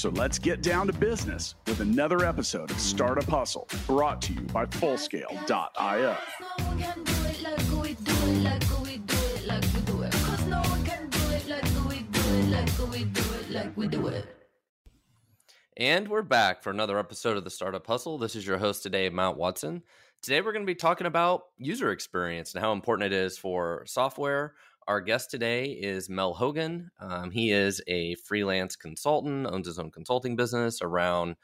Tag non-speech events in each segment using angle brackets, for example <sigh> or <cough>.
So let's get down to business with another episode of Startup Hustle brought to you by Fullscale.io. And we're back for another episode of the Startup Hustle. This is your host today, Matt Watson. Today, we're going to be talking about user experience and how important it is for software. Our guest today is Mel Hogan. Um, he is a freelance consultant, owns his own consulting business around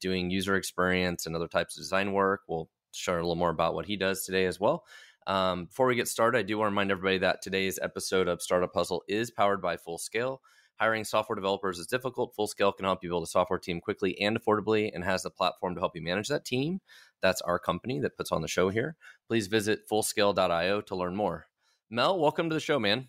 doing user experience and other types of design work. We'll share a little more about what he does today as well. Um, before we get started, I do want to remind everybody that today's episode of Startup Hustle is powered by Full Scale. Hiring software developers is difficult. Full Scale can help you build a software team quickly and affordably and has the platform to help you manage that team. That's our company that puts on the show here. Please visit fullscale.io to learn more. Mel, welcome to the show, man.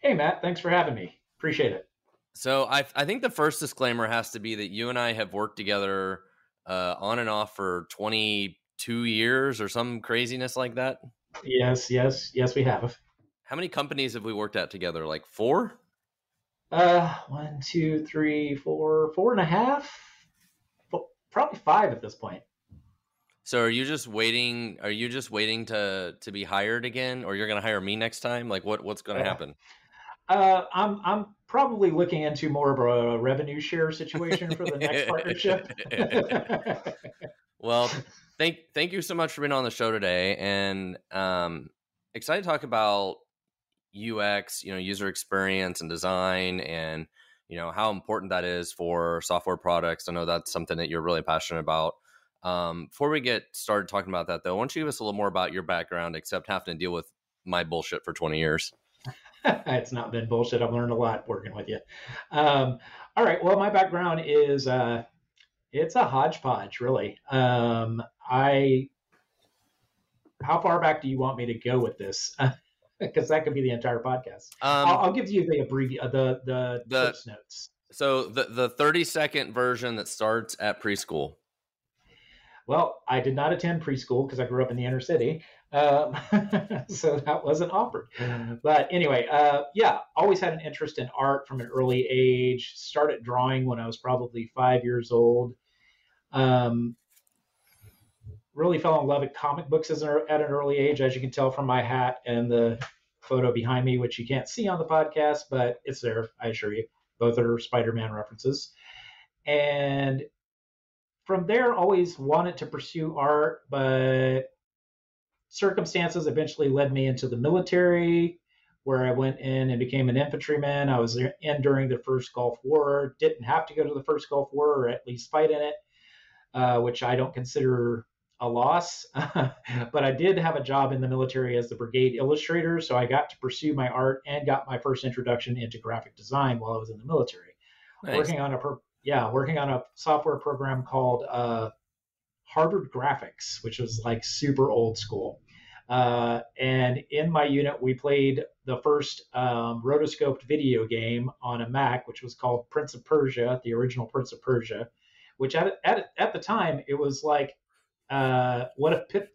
Hey, Matt. Thanks for having me. Appreciate it. So, I, I think the first disclaimer has to be that you and I have worked together uh, on and off for 22 years or some craziness like that. Yes, yes, yes, we have. How many companies have we worked at together? Like four? Uh, one, two, three, four, four and a half, probably five at this point. So are you just waiting? Are you just waiting to to be hired again, or you're going to hire me next time? Like what what's going to happen? Uh, I'm I'm probably looking into more of a revenue share situation for the next partnership. <laughs> well, thank thank you so much for being on the show today, and um, excited to talk about UX, you know, user experience and design, and you know how important that is for software products. I know that's something that you're really passionate about. Um, before we get started talking about that, though, why don't you give us a little more about your background, except having to deal with my bullshit for 20 years? <laughs> it's not been bullshit. I've learned a lot working with you. Um, all right. Well, my background is uh, it's a hodgepodge, really. Um, I how far back do you want me to go with this? <laughs> Because that could be the entire podcast. Um, I'll, I'll, give you the abbrevi- uh, the the, the notes. So the the 30 second version that starts at preschool. Well, I did not attend preschool because I grew up in the inner city. Um, <laughs> so that wasn't offered. But anyway, uh, yeah, always had an interest in art from an early age. Started drawing when I was probably five years old. Um, really fell in love with comic books as an, at an early age, as you can tell from my hat and the photo behind me, which you can't see on the podcast, but it's there, I assure you. Both are Spider Man references. And from there, always wanted to pursue art, but circumstances eventually led me into the military, where I went in and became an infantryman. I was in during the first Gulf War. Didn't have to go to the first Gulf War, or at least fight in it, uh, which I don't consider a loss. <laughs> but I did have a job in the military as the brigade illustrator, so I got to pursue my art and got my first introduction into graphic design while I was in the military, nice. working on a yeah, working on a software program called uh, Harvard Graphics, which was like super old school. Uh, and in my unit, we played the first um, rotoscoped video game on a Mac, which was called Prince of Persia, the original Prince of Persia, which at, at, at the time, it was like uh, what if Pit,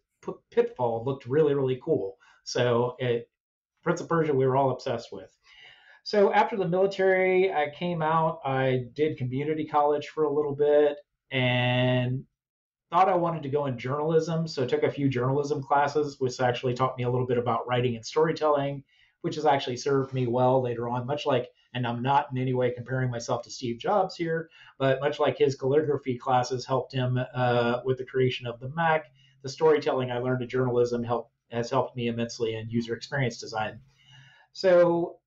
Pitfall looked really, really cool. So it, Prince of Persia, we were all obsessed with. So after the military, I came out. I did community college for a little bit and thought I wanted to go in journalism. So I took a few journalism classes, which actually taught me a little bit about writing and storytelling, which has actually served me well later on, much like, and I'm not in any way comparing myself to Steve Jobs here, but much like his calligraphy classes helped him uh, with the creation of the Mac, the storytelling I learned in journalism helped, has helped me immensely in user experience design. So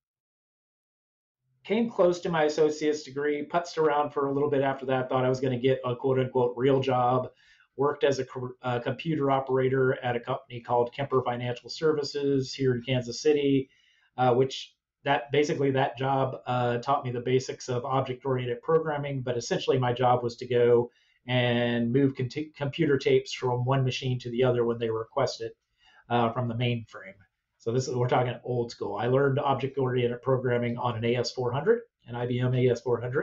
came close to my associate's degree, putzed around for a little bit after that, thought I was going to get a quote unquote real job. Worked as a, a, computer operator at a company called Kemper Financial Services here in Kansas City, uh, which that basically that job uh, taught me the basics of object-oriented programming. But essentially, my job was to go and move computer tapes from one machine to the other when they were requested. uh, from the mainframe. So this is we're talking old school. I learned object-oriented programming on an AS400, an IBM AS400.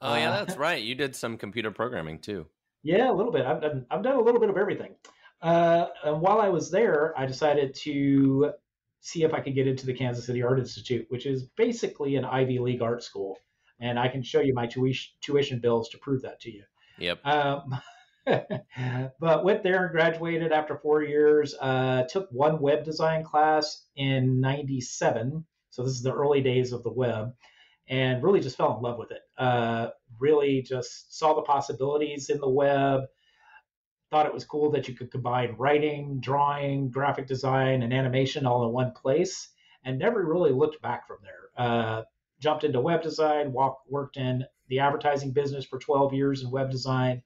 Oh yeah, uh, that's right. You did some computer programming too. Yeah, a little bit. I've done I've done a little bit of everything. Uh, and while I was there, I decided to see if I could get into the Kansas City Art Institute, which is basically an Ivy League art school. And I can show you my tuition, tuition bills to prove that to you. Yep. Um, <laughs> <laughs> but went there and graduated after four years. Uh, took one web design class in '97. So this is the early days of the web, and really just fell in love with it. Uh, really just saw the possibilities in the web thought it was cool that you could combine writing, drawing, graphic design, and animation all in one place, and never really looked back from there. Uh, jumped into web design, walk, worked in the advertising business for 12 years in web design.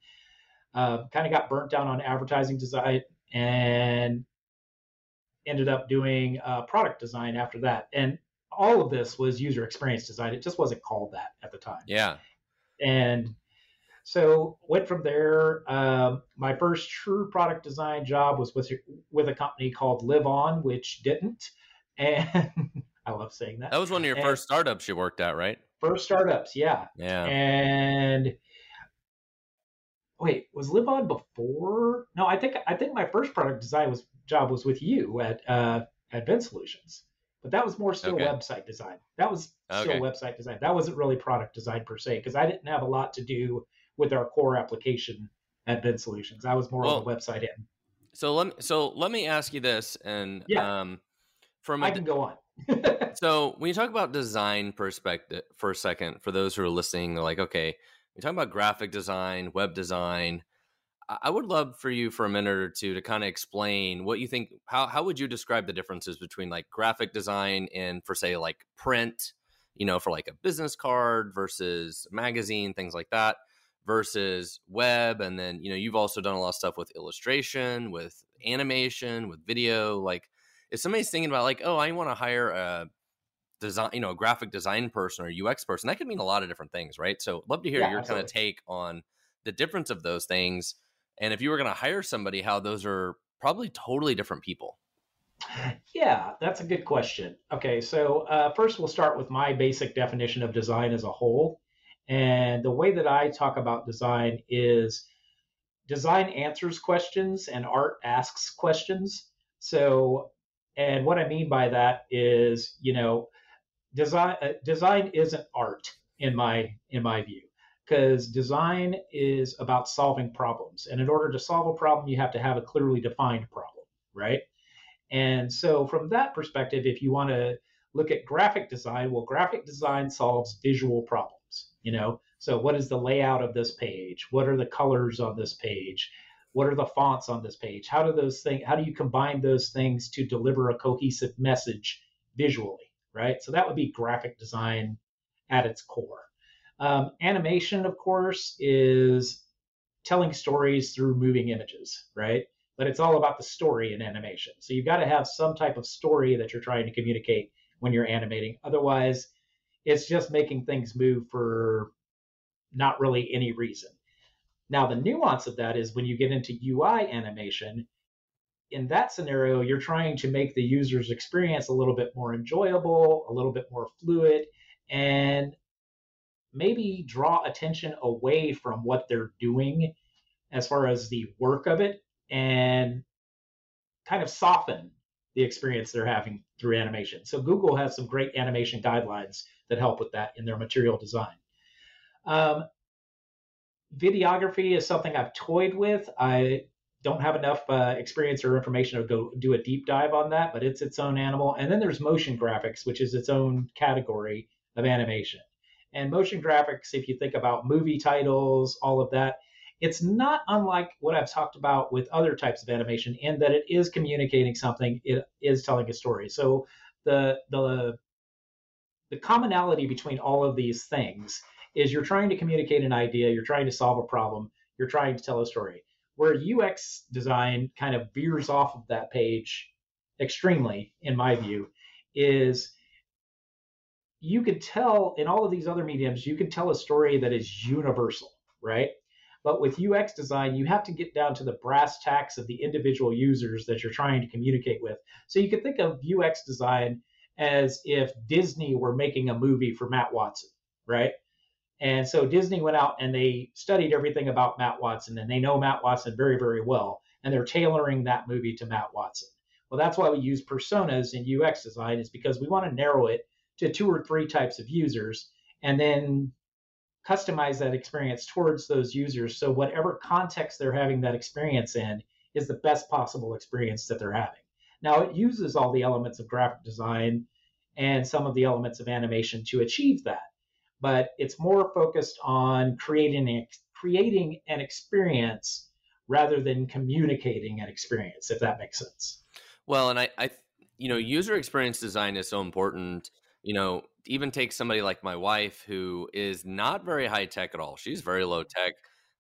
Uh, kind of got burnt down on advertising design and ended up doing uh, product design after that. And all of this was user experience design. It just wasn't called that at the time. Yeah. And so went from there. Um, my first true product design job was with with a company called Live On, which didn't, <laughs> and I love saying that. That was one of your and first startups you worked at, right? First startups, yeah. Yeah. And wait, was Live On before? No, I think I think my first product design was job was with you at uh, at Vin Solutions but that was more still okay. website design. That was still okay. website design. That wasn't really product design per se because I didn't have a lot to do with our core application at Vin Solutions. I was more well, on the website end. So let me, so let me ask you this, and yeah. um, from a, I can go on. so <laughs> when you talk about design perspective for a second, for those who are listening, they're like, okay, we talk about graphic design, web design. I would love for you for a minute or two to kind of explain what you think. How how would you describe the differences between like graphic design and for say like print, you know, for like a business card versus magazine, things like that versus web and then you know you've also done a lot of stuff with illustration with animation with video like if somebody's thinking about like oh i want to hire a design you know a graphic design person or ux person that could mean a lot of different things right? So love to hear yeah, your kind of take on the difference of those things and if you were going to hire somebody how those are probably totally different people. Yeah that's a good question. Okay so uh, first we'll start with my basic definition of design as a whole and the way that I talk about design is design answers questions and art asks questions. So, and what I mean by that is, you know, design uh, design isn't art in my in my view because design is about solving problems and in order to solve a problem you have to have a clearly defined problem right? And so from that perspective if you want to look at graphic design well graphic design solves visual problems you know? So what is the layout of this page? What are the colors on this page? What are the fonts on this page? How do those things how do you combine those things to deliver a cohesive message visually right? So that would be graphic design at its core. Um, animation of course is telling stories through moving images right? But it's all about the story in animation. So you've got to have some type of story that you're trying to communicate when you're animating. Otherwise it's just making things move for not really any reason. Now, the nuance of that is when you get into UI animation, in that scenario, you're trying to make the user's experience a little bit more enjoyable, a little bit more fluid, and maybe draw attention away from what they're doing as far as the work of it and kind of soften the experience they're having through animation. So Google has some great animation guidelines that help with that in their material design. Um, videography is something I've toyed with. I don't have enough uh, experience or information to go do a deep dive on that, but it's its own animal. And then there's motion graphics, which is its own category of animation. And motion graphics, if you think about movie titles, all of that, it's not unlike what I've talked about with other types of animation in that it is communicating something, it is telling a story. So the the the commonality between all of these things is you're trying to communicate an idea, you're trying to solve a problem, you're trying to tell a story. Where UX design kind of veers off of that page extremely, in my view, is you could tell in all of these other mediums, you can tell a story that is universal, right? But with UX design, you have to get down to the brass tacks of the individual users that you're trying to communicate with. So you could think of UX design as if Disney were making a movie for Matt Watson, right? And so Disney went out and they studied everything about Matt Watson and they know Matt Watson very, very well. And they're tailoring that movie to Matt Watson. Well, that's why we use personas in UX design, is because we want to narrow it to two or three types of users and then customize that experience towards those users. So, whatever context they're having that experience in is the best possible experience that they're having. Now, it uses all the elements of graphic design and some of the elements of animation to achieve that but it's more focused on creating creating an experience rather than communicating an experience if that makes sense. Well and i i you know user experience design is so important. You know even take somebody like my wife who is not very high tech at all. She's very low tech.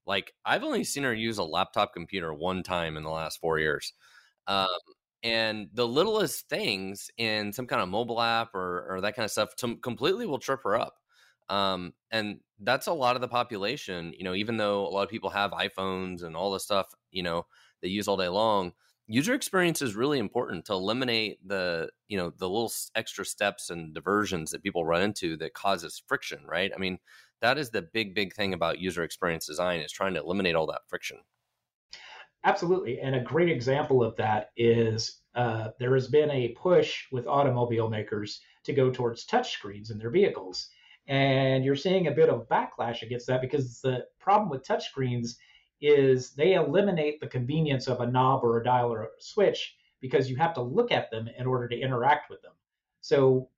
Like i've only seen her use a laptop computer one time in the last four years. Um, and the littlest things in some kind of mobile app or, or that kind of stuff to, completely will trip her up um, and that's a lot of the population, you know, even though a lot of people have iPhones and all the stuff, you know, they use all day long, user experience is really important to eliminate the, you know, the little extra steps and diversions that people run into that causes friction, right? I mean, that is the big, big thing about user experience design is trying to eliminate all that friction. Absolutely. And a great example of that is uh, there has been a push with automobile makers to go towards touchscreens in their vehicles. And you're seeing a bit of backlash against that because the problem with touchscreens is they eliminate the convenience of a knob or a dial or a switch because you have to look at them in order to interact with them. So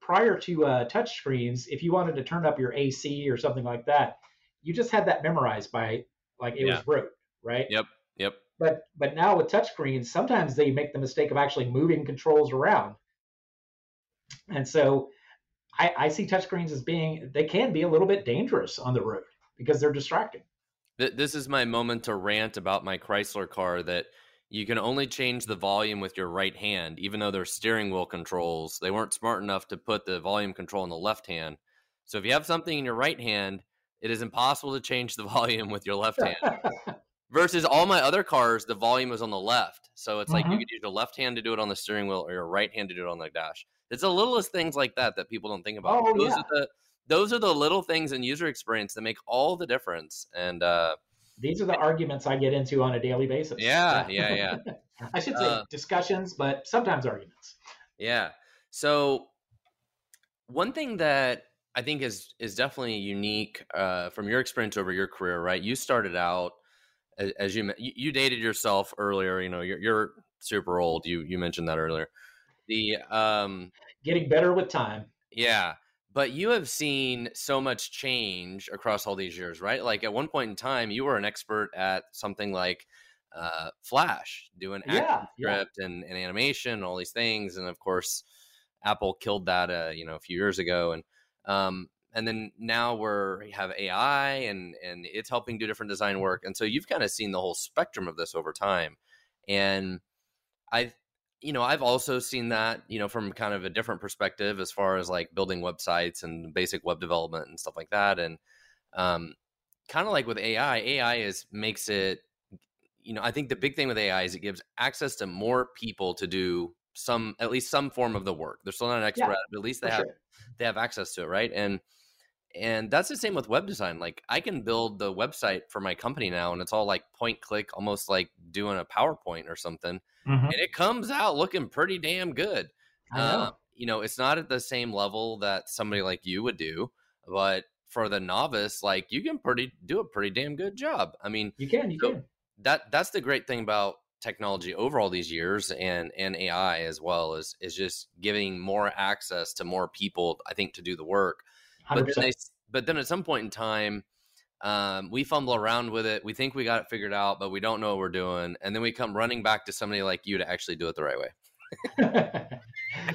prior to uh, touchscreens, if you wanted to turn up your AC or something like that, you just had that memorized by like it yeah. was rote, right? Yep. Yep. But but now with touchscreens, sometimes they make the mistake of actually moving controls around. And so I, I see touchscreens as being they can be a little bit dangerous on the road because they're distracting. This is my moment to rant about my Chrysler car that you can only change the volume with your right hand, even though they're steering wheel controls. They weren't smart enough to put the volume control in the left hand. So if you have something in your right hand, it is impossible to change the <laughs> volume with your left hand. <laughs> Versus all my other cars, the volume is on the left. So it's mm-hmm. like you mm-hmm. could use your left hand to do it on the steering wheel or your right hand to do it on the dash. It's the littlest things like that that people don't think about. Oh, those yeah. are the those are the little things in user experience that make all the difference. And uh, these are the arguments I get into on a daily basis. Yeah, yeah, yeah. <laughs> I should say uh, discussions, but sometimes arguments. Yeah. So one thing that I think is is definitely unique uh, from your experience over your career, right? You started out as, as you you dated yourself earlier. You know, you're, you're super old. You you mentioned that earlier. The um getting better with time. Yeah. But you have seen so much change across all these years, right? Like at one point in time, you were an expert at something like uh, Flash, doing yeah, script yeah. and, and animation and all these things. And of course, Apple killed that, uh, you know, a few years ago. And um, and then now we're we have AI and and it's helping do different design work. And so you've kind of seen the whole spectrum of this over time. And I you know, I've also seen that, you know, from kind of a different perspective as far as like building websites and basic web development and stuff like that. And um, kind of like with AI, AI is makes it, you know, I think the big thing with AI is it gives access to more people to do some, at least some form of the work. They're still not an expert, yeah, but at least they have, sure. they have access to it, right? And and that's the same with web design. Like I can build the website for my company now, and it's all like point click, almost like doing a PowerPoint or something, mm-hmm. and it comes out looking pretty damn good. Know. Uh, you know, it's not at the same level that somebody like you would do, but for the novice, like you can pretty do a pretty damn good job. I mean, you can, you so can. That that's the great thing about technology over all these years and and AI as well is is just giving more access to more people. I think to do the work. But then, they, but then at some point in time, um, we fumble around with it. We think we got it figured out, but we don't know what we're doing. And then we come running back to somebody like you to actually do it the right way. <laughs>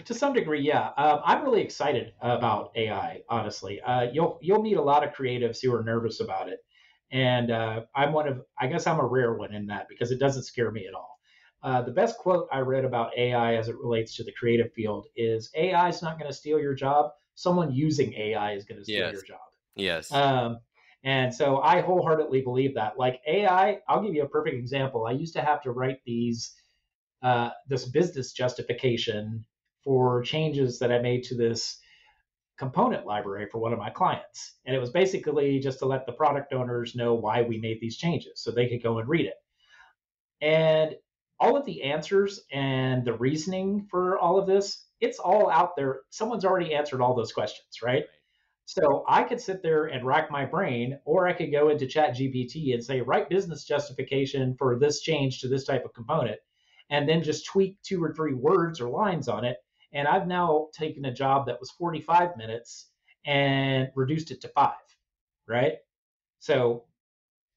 to some degree, yeah. Um, I'm really excited about AI. Honestly, uh, you'll you'll meet a lot of creatives who are nervous about it, and uh, I'm one of. I guess I'm a rare one in that because it doesn't scare me at all. Uh, the best quote I read about AI as it relates to the creative field is AI is not going to steal your job someone using AI is going to steal yes. your job. Yes. Um, And so I wholeheartedly believe that. Like AI, I'll give you a perfect example. I used to have to write these uh, this business justification for changes that I made to this component library for one of my clients. And it was basically just to let the product owners know why we made these changes so they could go and read it. And all of the answers and the reasoning for all of this, it's all out there. Someone's already answered all those questions, right? So I could sit there and rack my brain, or I could go into Chat GPT and say, write business justification for this change to this type of component, and then just tweak two or three words or lines on it. And I've now taken a job that was 45 minutes and reduced it to five, right? So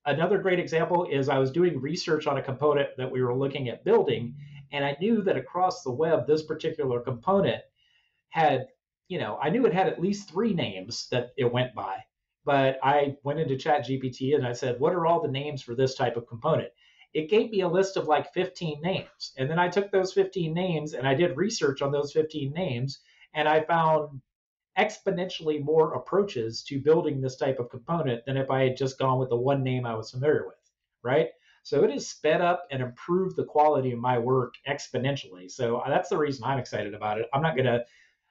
another great example is I was doing research on a component that we were looking at building, and I knew that across the web, this particular component had, you know, I knew it had at least three names that it went by. But I went into Chat GPT and I said, what are all the names for this type of component? It gave me a list of like 15 names. And then I took those 15 names and I did research on those 15 names. And I found exponentially more approaches to building this type of component than if I had just gone with the one name I was familiar with, right? So it has sped up and improved the quality of my work exponentially. So that's the reason I'm excited about it. I'm not gonna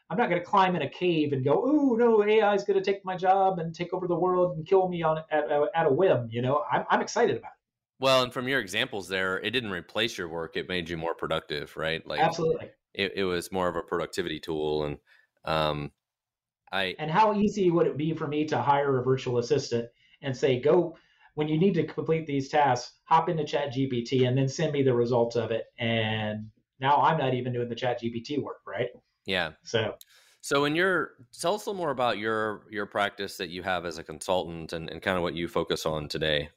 I'm not gonna climb in a cave and go, oh no, AI is gonna take my job and take over the world and kill me on at, at a whim. You know, I'm I'm excited about it. Well, and from your examples there, it didn't replace your work; it made you more productive, right? Like absolutely, it, it was more of a productivity tool, and um, I and how easy would it be for me to hire a virtual assistant and say, go when you need to complete these tasks, hop into Chat GPT and then send me the results of it. And now I'm not even doing the Chat GPT work, right? Yeah. So so in your tell us a little more about your your practice that you have as a consultant and, and kind of what you focus on today.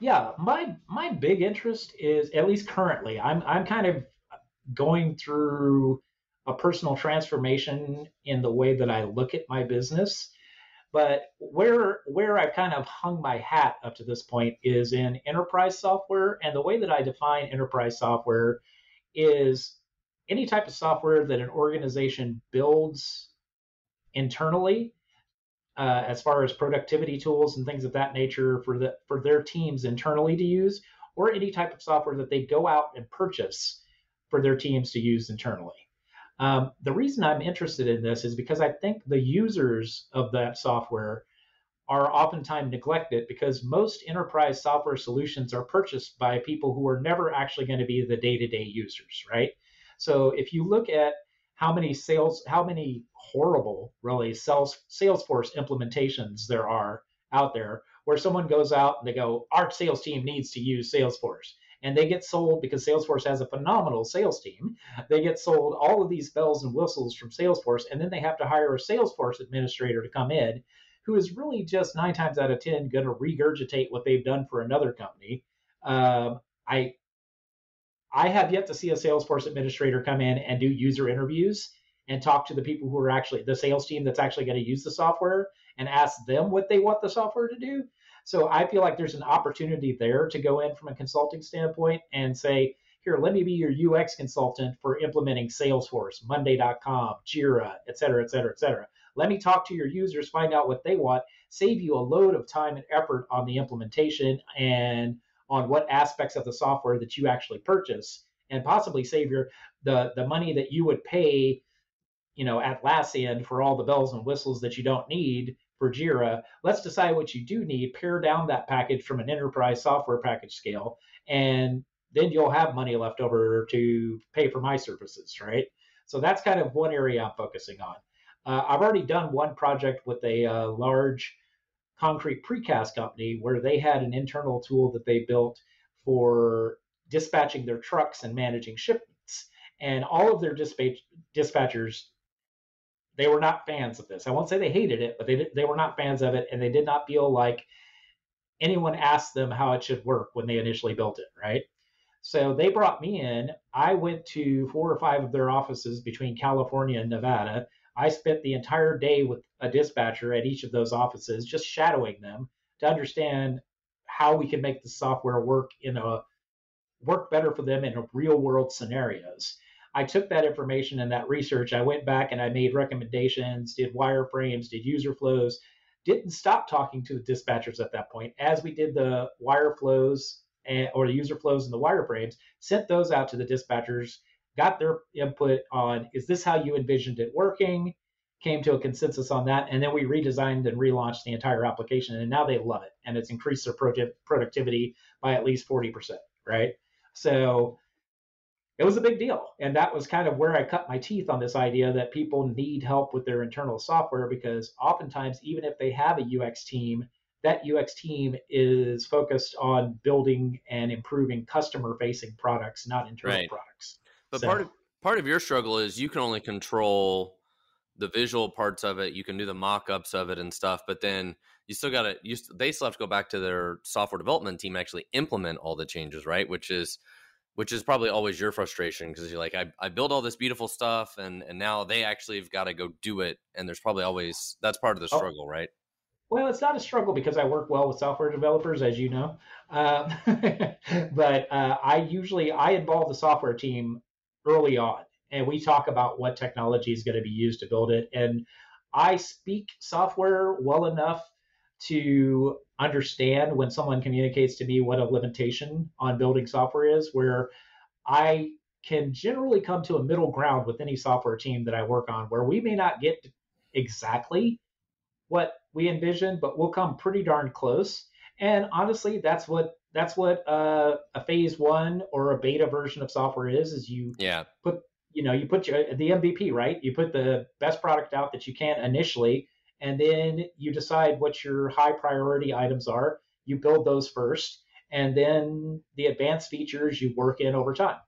Yeah, my my big interest is at least currently, I'm I'm kind of going through a personal transformation in the way that I look at my business. But where where I've kind of hung my hat up to this point is in enterprise software, and the way that I define enterprise software is any type of software that an organization builds internally, uh, as far as productivity tools and things of that nature for the for their teams internally to use, or any type of software that they go out and purchase for their teams to use internally. Um, the reason I'm interested in this is because I think the users of that software are oftentimes neglected because most enterprise software solutions are purchased by people who are never actually going to be the day-to-day users, right? So if you look at how many sales, how many horrible, really, sales, Salesforce implementations there are out there, where someone goes out and they go, our sales team needs to use Salesforce and they get sold because Salesforce has a phenomenal sales team. They get sold all of these bells and whistles from Salesforce, and then they have to hire a Salesforce administrator to come in who is really just nine times out of 10 going to regurgitate what they've done for another company. Um, I, I have yet to see a Salesforce administrator come in and do user interviews and talk to the people who are actually the sales team that's actually going to use the software and ask them what they want the software to do. So I feel like there's an opportunity there to go in from a consulting standpoint and say, here, let me be your UX consultant for implementing Salesforce, Monday.com, Jira, et cetera, et cetera, et cetera. Let me talk to your users, find out what they want, save you a load of time and effort on the implementation and on what aspects of the software that you actually purchase, and possibly save your the the money that you would pay, you know, at last end for all the bells and whistles that you don't need for Jira, let's decide what you do need, pare down that package from an enterprise software package scale, and then you'll have money left over to pay for my services, right? So that's kind of one area I'm focusing on. Uh, I've already done one project with a uh, large concrete precast company where they had an internal tool that they built for dispatching their trucks and managing shipments. And all of their dispatch, dispatchers they were not fans of this. I won't say they hated it, but they they were not fans of it, and they did not feel like anyone asked them how it should work when they initially built it. Right. So they brought me in. I went to four or five of their offices between California and Nevada. I spent the entire day with a dispatcher at each of those offices, just shadowing them to understand how we can make the software work in a work better for them in real world scenarios. I took that information and that research, I went back and I made recommendations, did wireframes, did user flows, didn't stop talking to the dispatchers at that point as we did the wire flows and, or the user flows and the wireframes, sent those out to the dispatchers, got their input on is this how you envisioned it working? Came to a consensus on that, and then we redesigned and relaunched the entire application, and now they love it, and it's increased their productivity by at least forty percent. Right, so it was a big deal. And that was kind of where I cut my teeth on this idea that people need help with their internal software because oftentimes, even if they have a UX team, that UX team is focused on building and improving customer facing products, not internal right. products. But so, part of part of your struggle is you can only control the visual parts of it. You can do the mock-ups of it and stuff, but then you still got to. You they still have to go back to their software development team actually implement all the changes, right? Which is which is probably always your frustration because you're like, I, I build all this beautiful stuff and, and now they actually have got to go do it. And there's probably always, that's part of the oh. struggle, oh. right? Well, it's not a struggle because I work well with software developers, as you know. Um, <laughs> but uh, I usually, I involve the software team early on and we talk about what technology is going to be used to build it. And I speak software well enough to understand when someone communicates to me what a limitation on building software is, where I can generally come to a middle ground with any software team that I work on where we may not get exactly what we envision, but we'll come pretty darn close. And honestly, that's what that's what uh, a phase one or a beta version of software is. Is you yeah put you know you put your, the MVP right. You put the best product out that you can initially, and then you decide what your high priority items are. You build those first, and then the advanced features you work in over time.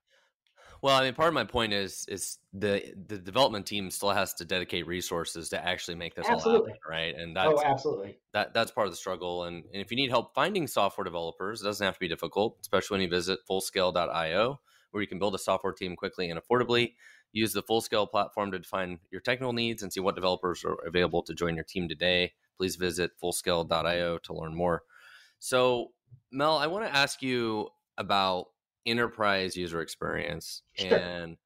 Well, I mean, part of my point is is the the development team still has to dedicate resources to actually make this absolutely. all happen, right? And oh, that's oh, absolutely that that's part of the struggle. And, and if you need help finding software developers, it doesn't have to be difficult, especially when you visit Fullscale.io, where you can build a software team quickly and affordably. Use the Fullscale platform to define your technical needs and see what developers are available to join your team today. Please visit fullscale.io to learn more. So, Mel, I want to ask you about enterprise user experience sure. and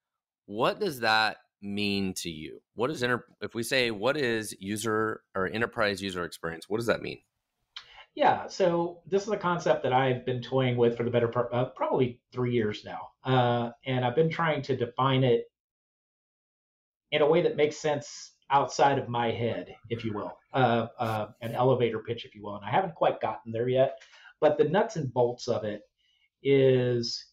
what does that mean to you? What is inter- if we say what is user or enterprise user experience? What does that mean? Yeah, so this is a concept that I've been toying with for the better part, uh, probably three years now, uh, and I've been trying to define it in a way that makes sense outside of my head, if you will, uh, uh, an elevator pitch, if you will. And I haven't quite gotten there yet, but the nuts and bolts of it is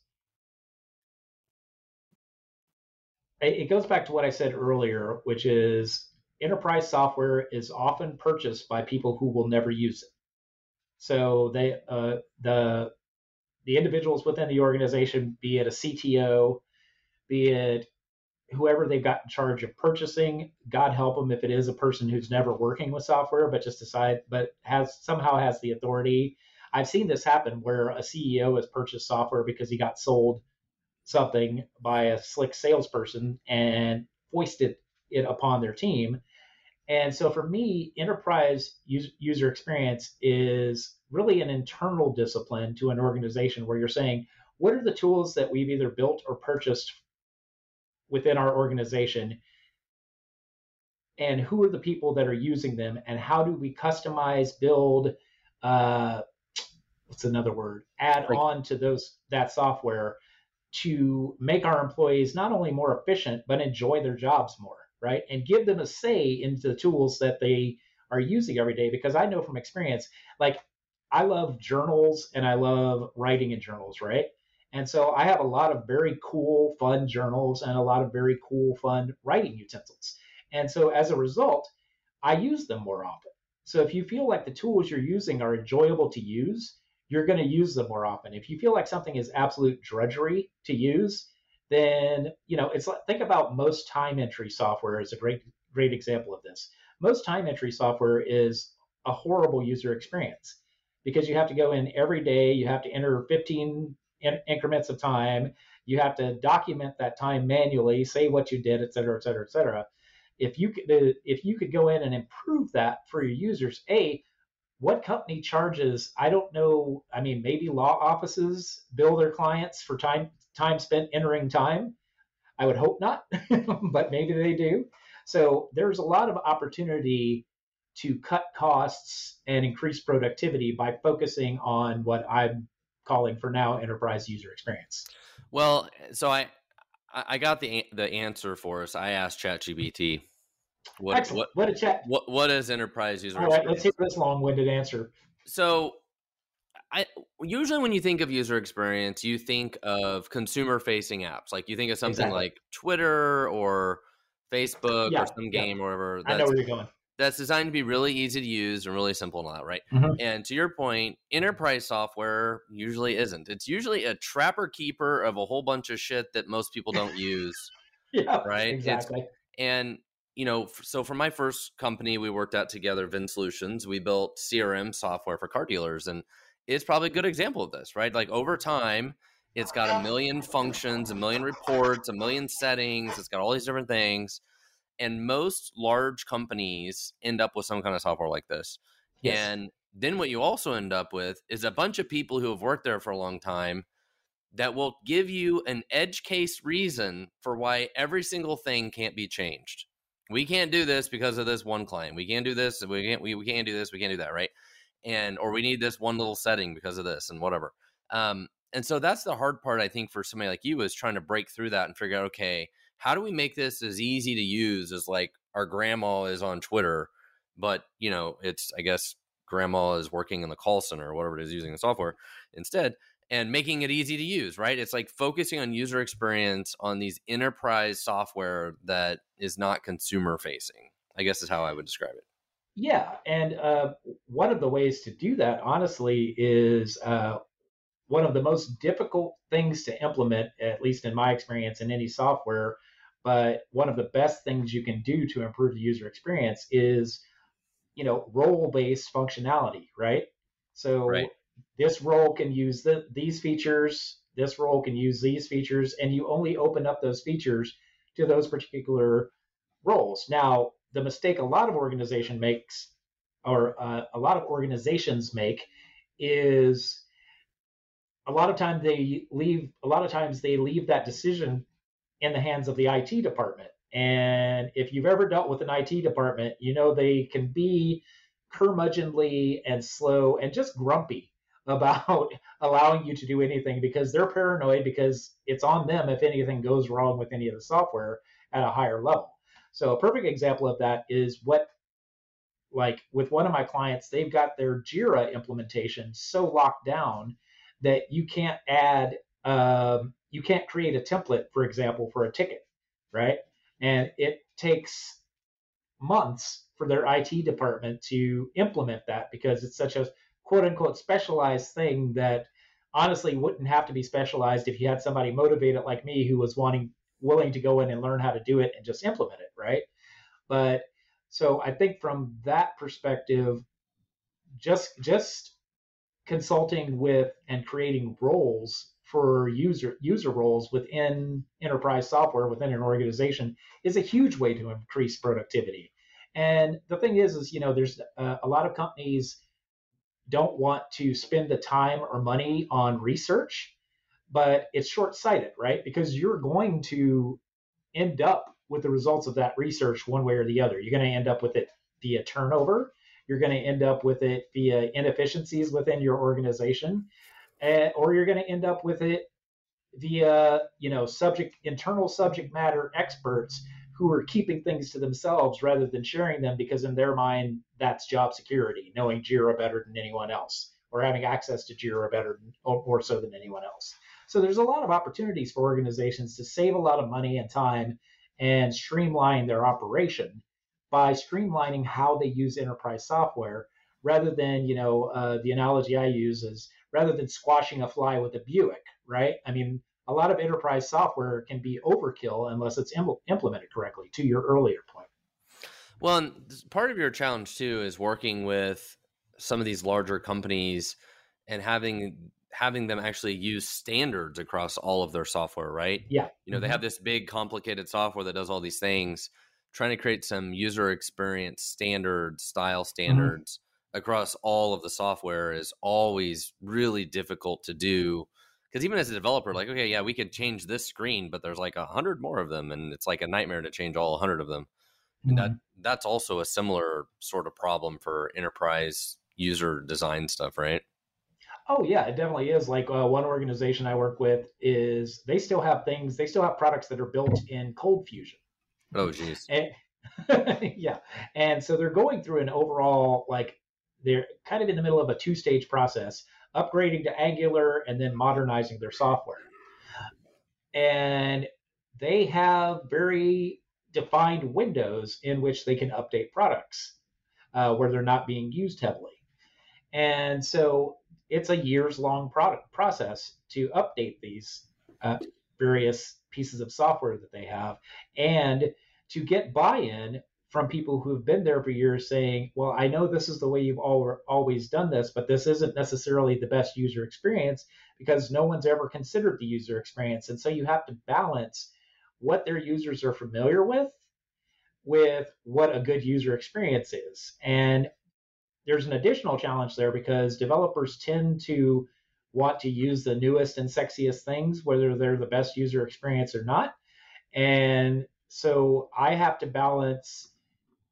it goes back to what I said earlier, which is enterprise software is often purchased by people who will never use it. So they uh, the the individuals within the organization, be it a CTO, be it whoever they've got in charge of purchasing, God help them if it is a person who's never working with software, but just decide, but has somehow has the authority. I've seen this happen where a CEO has purchased software because he got sold something by a slick salesperson and foisted it upon their team. And so for me, enterprise user experience is really an internal discipline to an organization where you're saying, what are the tools that we've either built or purchased within our organization. And who are the people that are using them? And how do we customize build uh, what's another word? Add right. on to those that software to make our employees not only more efficient but enjoy their jobs more right? And give them a say into the tools that they are using every day. Because i know from experience like i love journals and i love writing in journals right and so I have a lot of very cool, fun journals and a lot of very cool, fun writing utensils. And so as a result, I use them more often. So if you feel like the tools you're using are enjoyable to use, you're going to use them more often. If you feel like something is absolute drudgery to use, then you know it's like think about most time entry software is a great great example of this. Most time entry software is a horrible user experience because you have to go in every day, you have to enter 15 in increments of time. You have to document that time manually, say what you did, et cetera, et cetera, et cetera. If you could, if you could go in and improve that for your users, a what company charges? I don't know. I mean, maybe law offices bill their clients for time time spent entering time. I would hope not, <laughs> but maybe they do. So there's a lot of opportunity to cut costs and increase productivity by focusing on what I'm calling for now enterprise user experience. Well, so I I got the the answer for us. I asked ChatGPT. What, Excellent. What, what a chat. What what is enterprise user? All right, experience? let's hear this long-winded answer. So, I usually when you think of user experience, you think of consumer-facing apps. Like you think of something exactly. like Twitter or Facebook yeah, or some game yeah. or whatever. I know where you're going that's designed to be really easy to use and really simple and all that, right? Mm-hmm. And to your point, enterprise software usually isn't. It's usually a trapper keeper of a whole bunch of shit that most people don't use. <laughs> yeah, right. Exactly. It's, and you know, so for my first company we worked at together, Vin Solutions, we built CRM software for car dealers, and it's probably a good example of this, right? Like over time, it's got a million functions, a million reports, a million settings. It's got all these different things and most large companies end up with some kind of software like this. Yes. And then what you also end up with is a bunch of people who have worked there for a long time that will give you an edge case reason for why every single thing can't be changed. We can't do this because of this one client. We can't do this. We can't. We, we can't do this. We can't do that. Right. And or we need this one little setting because of this and whatever. Um, and so that's the hard part, I think, for somebody like you is trying to break through that and figure out, okay, how do we make this as easy to use as like our grandma is on Twitter, but you know, it's I guess grandma is working in the call center or whatever it is using the software instead and making it easy to use, right? It's like focusing on user experience on these enterprise software that is not consumer facing. I guess is how I would describe it. Yeah, and uh, one of the ways to do that, honestly, is uh, one of the most difficult things to implement, at least in my experience, in any software. But one of the best things you can do to improve the user experience is, you know, role-based functionality, right? So right. this role can use the, these features, this role can use these features, and you only open up those features to those particular roles. Now, the mistake a lot of organization makes, or uh, a lot of organizations make, is a lot of times they leave a lot of times they leave that decision in the hands of the IT department. And if you've ever dealt with an IT department, you know they can be curmudgeonly and slow and just grumpy <laughs> about allowing you to do anything because they're paranoid because it's on them if anything goes wrong with any of the software at a higher level. So a perfect example of that is what like with one of my clients, they've got their Jira implementation so locked down that you can't add, um, you can't create a template, for example, for a ticket, right? And it takes months for their IT department to implement that because it's such a quote unquote specialized thing that honestly wouldn't have to be specialized if you had somebody motivated like me who was wanting willing to go in and learn how to do it and just implement it right but so i think from that perspective just just consulting with and creating roles for user user roles within enterprise software within an organization is a huge way to increase productivity. And the thing is, is you know, there's uh, a lot of companies don't want to spend the time or money on research, but it's short-sighted, right? Because you're going to end up with the results of that research one way or the other. You're going to end up with it via turnover you're going to end up with it via inefficiencies within your organization, uh, or you're going to end up with it via you know subject internal subject matter experts who are keeping things to themselves rather than sharing them because in their mind that's job security knowing jira better than anyone else or having access to jira better than, or more so than anyone else. So there's a lot of opportunities for organizations to save a lot of money and time and streamline their operation by streamlining how they use enterprise software rather than, you know, uh, the analogy I use is rather than squashing a fly with a Buick, right? I mean, a lot of enterprise software can be overkill unless it's Im- implemented correctly, to your earlier point. Well, part of your challenge too is working with some of these larger companies and having having them actually use standards across all of their software, right? Yeah. You know, mm-hmm. they have this big complicated software that does all these things trying to create some user experience standards, style mm-hmm. standards mm-hmm. across all of the software is always really difficult to do. Because even as a developer, like, okay, yeah, we could change this screen, but there's like a hundred more of them, and it's like a nightmare to change all a hundred of them. And that mm-hmm. that's also a similar sort of problem for enterprise user design stuff, right? Oh yeah, it definitely is. Like uh, one organization I work with is they still have things, they still have products that are built in Cold Fusion. Oh. And, <laughs> yeah, and so they're going through an overall like they're kind of in the middle of a two-stage process, upgrading to Angular and then modernizing their software. And they have very defined windows in which they can update products uh, where they're not being used heavily. And so it's a years long product process to update these uh, various pieces of software that they have and to get buy in from people who have been there for years saying, well, I know this is the way you've all, always done this, but this isn't necessarily the best user experience because no one's ever considered the user experience. And so you have to balance what their users are familiar with with what a good user experience is. And there's an additional challenge there because developers tend to want to use the newest and sexiest things, whether they're the best user experience or not. And so I have to balance,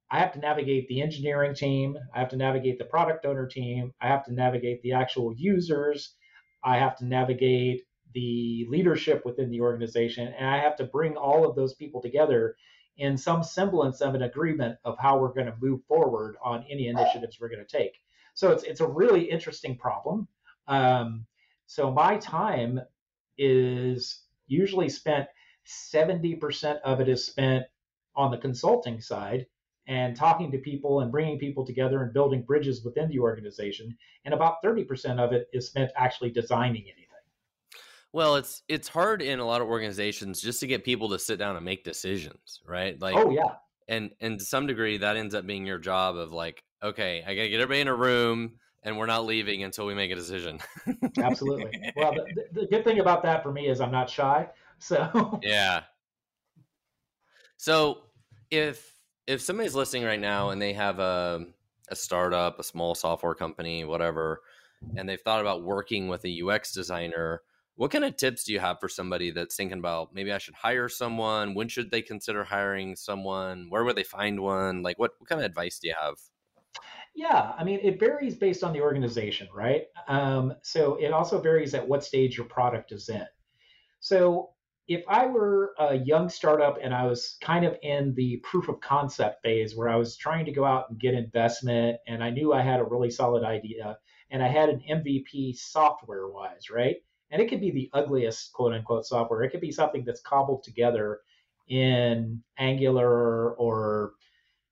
I have to navigate the engineering team, I have to navigate the product owner team, I have to navigate the actual users, I have to navigate the leadership within the organization, and I have to bring all of those people together in some semblance of an agreement of how we're going to move forward on any initiatives we're going to take. So it's it's a really interesting problem. Um, so my time is usually spent 70% of it is spent on the consulting side and talking to people and bringing people together and building bridges within the organization and about 30% of it is spent actually designing anything well, it's it's hard in a lot of organizations just to get people to sit down and make decisions, right? Like Oh yeah. And and to some degree that ends up being your job of like, okay, I got to get everybody in a room and we're not leaving until we make a decision. <laughs> Absolutely. Well, the, the good thing about that for me is I'm not shy. So <laughs> Yeah. So if if somebody's listening right now and they have a a startup, a small software company, whatever, and they've thought about working with a UX designer, what kind of tips do you have for somebody that's thinking about maybe I should hire someone? When should they consider hiring someone? Where would they find one? Like, what, what kind of advice do you have? Yeah, I mean, it varies based on the organization, right? Um, so it also varies at what stage your product is in. So if I were a young startup and I was kind of in the proof of concept phase where I was trying to go out and get investment and I knew I had a really solid idea and I had an MVP software wise, right? and it could be the ugliest quote unquote software. It could be something that's cobbled together in Angular or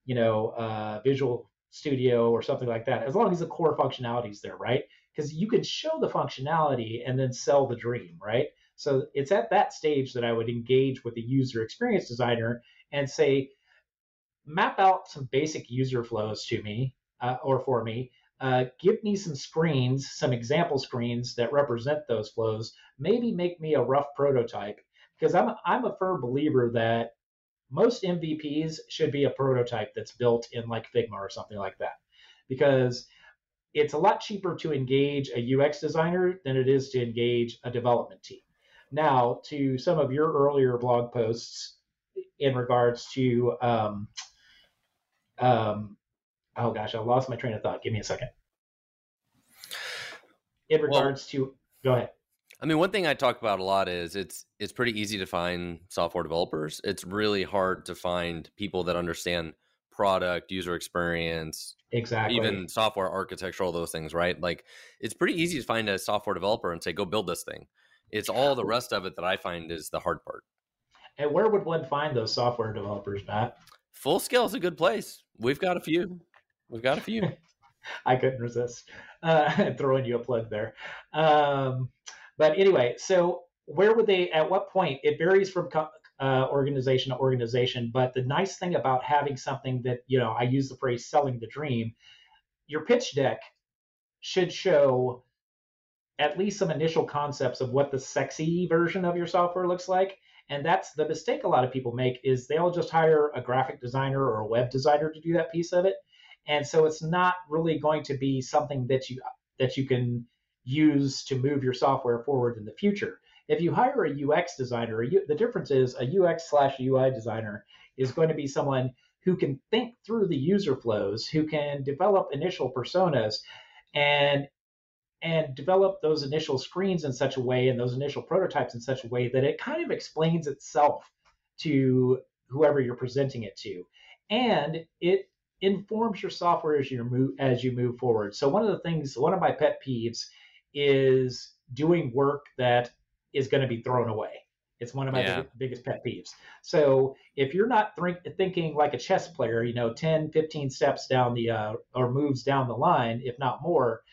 you know uh, Visual Studio or something like that. As long as the core functionality is there, right? Because you could show the functionality and then sell the dream, right? So it's at that stage that I would engage with the user experience designer and say, map out some basic user flows to me uh, or for me uh, give me some screens, some example screens that represent those flows. Maybe make me a rough prototype because I'm I'm a firm believer that most MVPs should be a prototype that's built in like Figma or something like that because it's a lot cheaper to engage a UX designer than it is to engage a development team. Now, to some of your earlier blog posts in regards to um, um, oh gosh, I lost my train of thought. Give me a second. In regards well, to, go ahead. I mean, one thing I talk about a lot is it's it's pretty easy to find software developers. It's really hard to find people that understand product, user experience, exactly, even software architecture, all those things, right? Like, it's pretty easy to find a software developer and say, "Go build this thing." It's all the rest of it that I find is the hard part. And where would one find those software developers, Matt? Full Scale is a good place. We've got a few. We've got a few. <laughs> I couldn't resist uh, <laughs> throwing you a plug there. Um, but anyway, so where would they? At what point? It varies from uh, organization to organization. But the nice thing about having something that you know, I use the phrase "selling the dream." Your pitch deck should show at least some initial concepts of what the sexy version of your software looks like. And that's the mistake a lot of people make is they'll just hire a graphic designer or a web designer to do that piece of it and so it's not really going to be something that you that you can use to move your software forward in the future. If you hire a UX designer, the difference is a UX slash UI designer is going to be someone who can think through the user flows, who can develop initial personas and and develop those initial screens in such a way and those initial prototypes in such a way that it kind of explains itself to whoever you're presenting it to. And it informs your software as you move as you move forward. So one of the things, one of my pet peeves is doing work that is going to be thrown away. It's one of my yeah. big, biggest pet peeves. So if you're not th- thinking like a chess player, you know, 10, 15 steps down the uh, or moves down the line, if not more,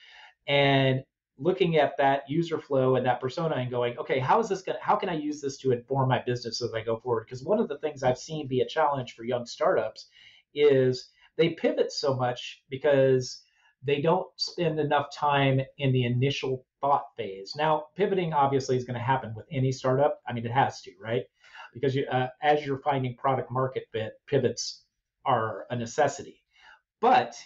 and looking at that user flow and that persona and going, okay, how is this going? How can I use this to inform my business as I go forward? Because one of the things I've seen be a challenge for young startups is they pivot so much because they don't spend enough time in the initial thought phase. Now, pivoting obviously is going to happen with any startup. I mean, it has to, right? Because you, uh, as you're finding product market fit, pivots are a necessity. But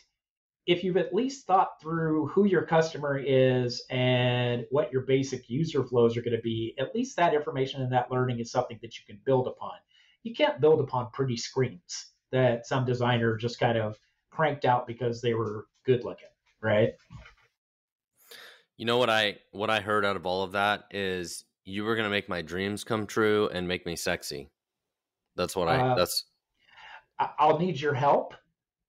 if you've at least thought through who your customer is and what your basic user flows are going to be, at least that information and that learning is something that you can build upon. You can't build upon pretty screens that some designer just kind of cranked out because they were good looking, right? You know what I what I heard out of all of that is you were going to make my dreams come true and make me sexy. That's what I uh, that's I'll need your help.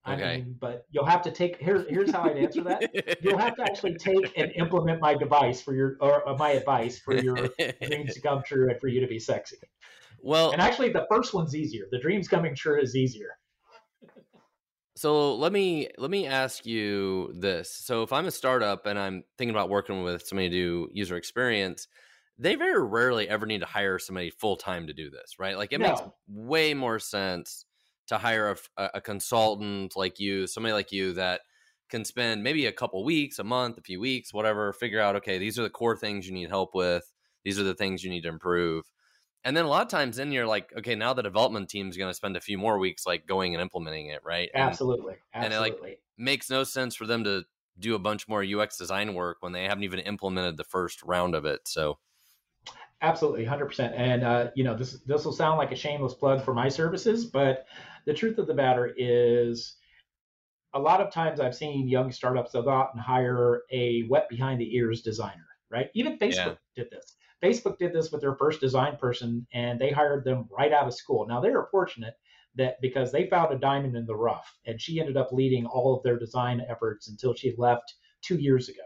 I okay. mean, but you'll have to take here. Here's how I'd answer that. you'll have to actually take and implement my device for your or uh, my advice for your dreams to come true and for you to be sexy. Well, and actually, the first one's easier. The dreams coming true is easier. So let me let me ask you this. So if I'm a startup and I'm thinking about working with somebody to do user experience, they very rarely ever need to hire somebody full time to do this, right? Like it no. makes way more sense to hire a, a, consultant like you, somebody like you that can spend maybe a couple weeks, a month, a few weeks, whatever, figure out okay, these are the core things you need help with. These are the things you need to improve and then a lot of times then you're like, okay, now the development team is going to spend a few more weeks like going and implementing it, right? And, Absolutely. Absolutely. And it like makes no sense for them to do a bunch more UX design work when they haven't even implemented the first round of it. So Absolutely, hundred percent. And uh, you know, this this will sound like a shameless plug for my services, but the truth of the matter is, a lot of times I've seen young startups they'll go out and hire a wet behind the ears designer, right? Even Facebook yeah. did this. Facebook did this with their first design person and they hired them right out of school. Now they were fortunate that because they found a diamond in the rough and she ended up leading all of their design efforts until she left two years ago,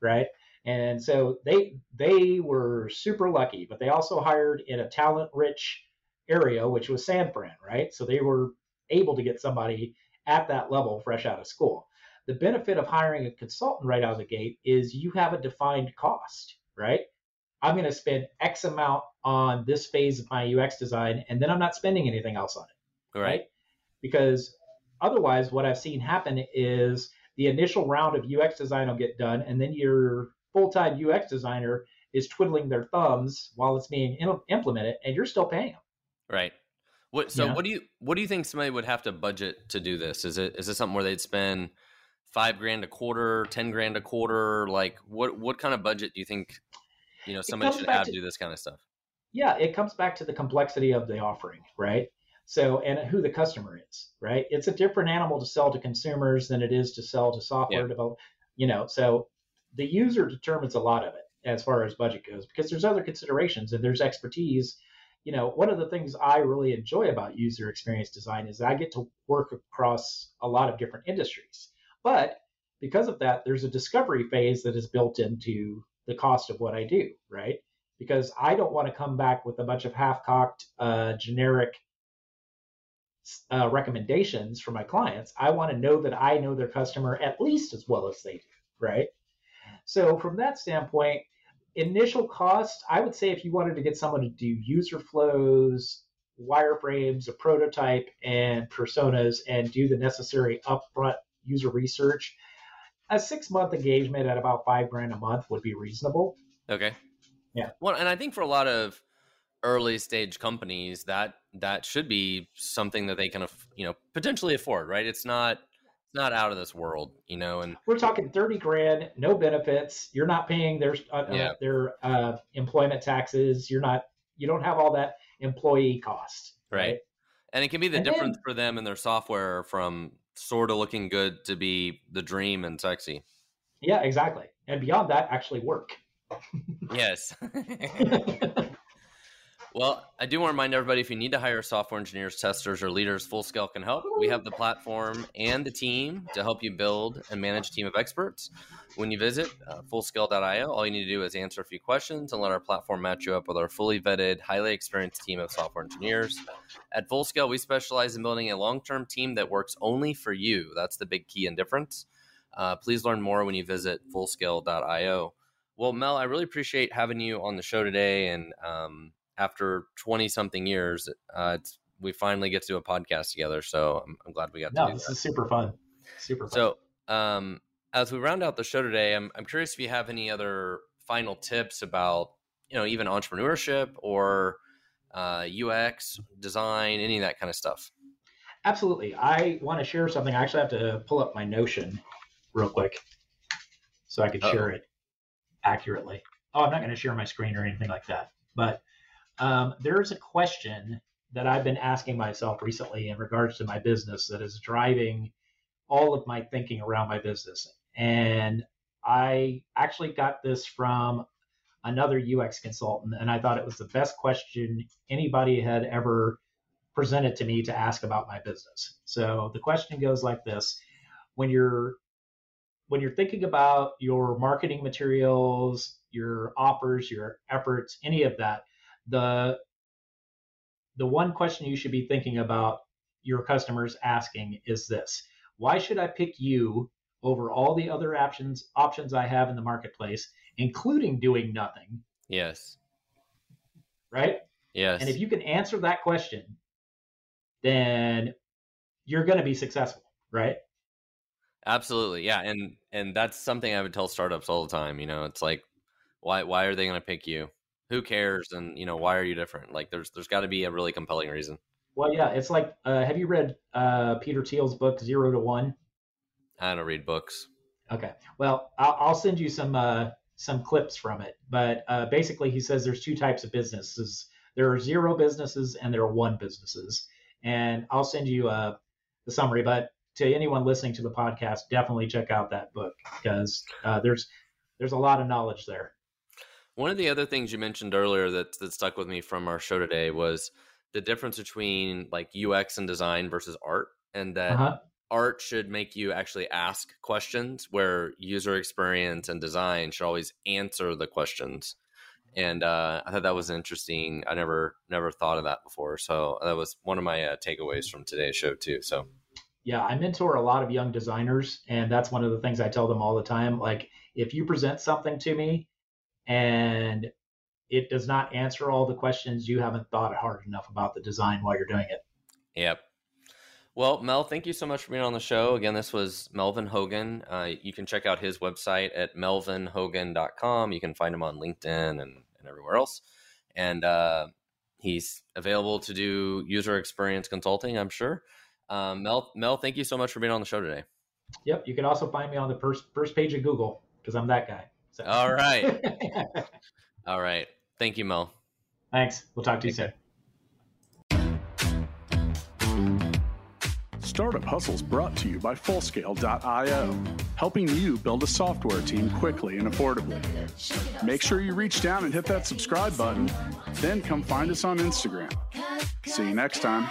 right? And so they they were super lucky, but they also hired in a talent rich area, which was San Fran, right? So they were able to get somebody at that level fresh out of school. The benefit of hiring a consultant right out of the gate is you have a defined cost, right? I'm going to spend X amount on this phase of my UX design, and then I'm not spending anything else on it. Right. right? Because otherwise, what I've seen happen is the initial round of UX design will get done, and then your full time UX designer is twiddling their thumbs while it's being in- implemented, and you're still paying them. Right. What, so yeah. what do you what do you think somebody would have to budget to do this? Is it is it something where they'd spend five grand a quarter, ten grand a quarter? Like what what kind of budget do you think you know somebody should have to, do this kind of stuff. Yeah it comes back to the complexity of the offering right? So and who the customer is right? It's a different animal to sell to consumers than it is to sell to software yeah. you know so the user determines a lot of it as far as budget goes because there's other considerations and there's expertise. You know one of the things i really enjoy about user experience design is i get to work across a lot of different industries. But because of that there's a discovery phase that is built into the cost of what I do, right? Because I don't want to come back with a bunch of half-cocked, uh, generic uh, recommendations for my clients. I want to know that I know their customer at least as well as they do, right? So from that standpoint, initial cost, I would say if you wanted to get someone to do user flows, wireframes, a prototype, and personas, and do the necessary upfront user research, a six month engagement at about five grand a month would be reasonable. Okay. Yeah. Well, and I think for a lot of early stage companies, that that should be something that they can, you know, potentially afford. Right? It's not it's not out of this world, you know. And we're talking thirty grand, no benefits. You're not paying their uh, uh yeah. their uh, employment taxes. You're not. You don't have all that employee cost. Right. right? And it can be the And difference then- for them and their software from sort of looking good to be the dream and sexy. Yeah, exactly. And beyond that, actually work. Yes. <laughs> <laughs> well, I do want to remind everybody if you need to hire software engineers, testers, or leaders, Full Scale can help. We have the platform and the team to help you build and manage a team of experts. When you visit uh, fullscale.io, all you need to do is answer a few questions and let our platform match you up with our fully vetted, highly experienced team of software engineers. At Full Scale, we specialize in building a long term team that works only for you. That's the big key and difference. Uh, please learn more when you visit fullscale.io. Well, Mel, I really appreciate having you on the show today. And um, after 20 something years, uh, it's, we finally get to do a podcast together. So I'm, I'm glad we got to No, do this that. is super fun. Super fun. So, um, as we round out the show today, I'm, I'm curious if you have any other final tips about, you know, even entrepreneurship or uh, UX, design, any of that kind of stuff. Absolutely. I want to share something. I actually have to pull up my Notion real quick so I can Uh-oh. share it accurately. Oh, I'm not going to share my screen or anything like that. But um, there's a question that I've been asking myself recently in regards to my business that is driving all of my thinking around my business. And I actually got this from another UX consultant, and I thought it was the best question anybody had ever presented to me to ask about my business. So the question goes like this: when you're when you're thinking about your marketing materials, your offers, your efforts, any of that, the the one question you should be thinking about your customers asking is this: Why should I pick you over all the other options options I have in the marketplace, including doing nothing? Yes. Right? Yes. And if you can answer that question, then you're going to be successful, right? Absolutely. Yeah. And, and that's something I would tell startups all the time. You know, it's like, why, why are they going to pick you? Who cares? And, you know, why are you different? Like there's, there's got to be a really compelling reason. Well, yeah, it's like, uh, have you read uh, Peter Thiel's book Zero to One? I don't read books. Okay. Well, I'll, I'll send you some uh, some clips from it. But uh, basically, he says there's two types of businesses. There are zero businesses and there are one businesses. And I'll send you uh, the summary. But to anyone listening to the podcast, definitely check out that book because uh, there's there's a lot of knowledge there. One of the other things you mentioned earlier that, that stuck with me from our show today was the difference between like UX and design versus art, and that Uh-huh. art should make you actually ask questions, where user experience and design should always answer the questions. And uh, I thought that was interesting. I never never thought of that before, so that was one of my uh, takeaways from today's show too. So Yeah, I mentor a lot of young designers, and that's one of the things I tell them all the time. Like, if you present something to me and it does not answer all the questions, you haven't thought hard enough about the design while you're doing it. Yep. Well, Mel, thank you so much for being on the show. Again, this was Melvin Hogan. Uh, you can check out his website at melvinhogan.com. You can find him on LinkedIn and, and everywhere else. And uh, he's available to do user experience consulting, I'm sure. Um, Mel, Mel, thank you so much for being on the show today. Yep, you can also find me on the first first page of Google because I'm that guy. So. All right. <laughs> All right. Thank you, Mel. Thanks. We'll talk to you soon. Startup Hustles brought to you by Fullscale.io, helping you build a software team quickly and affordably. Make sure you reach down and hit that subscribe button, then come find us on Instagram. See you next time.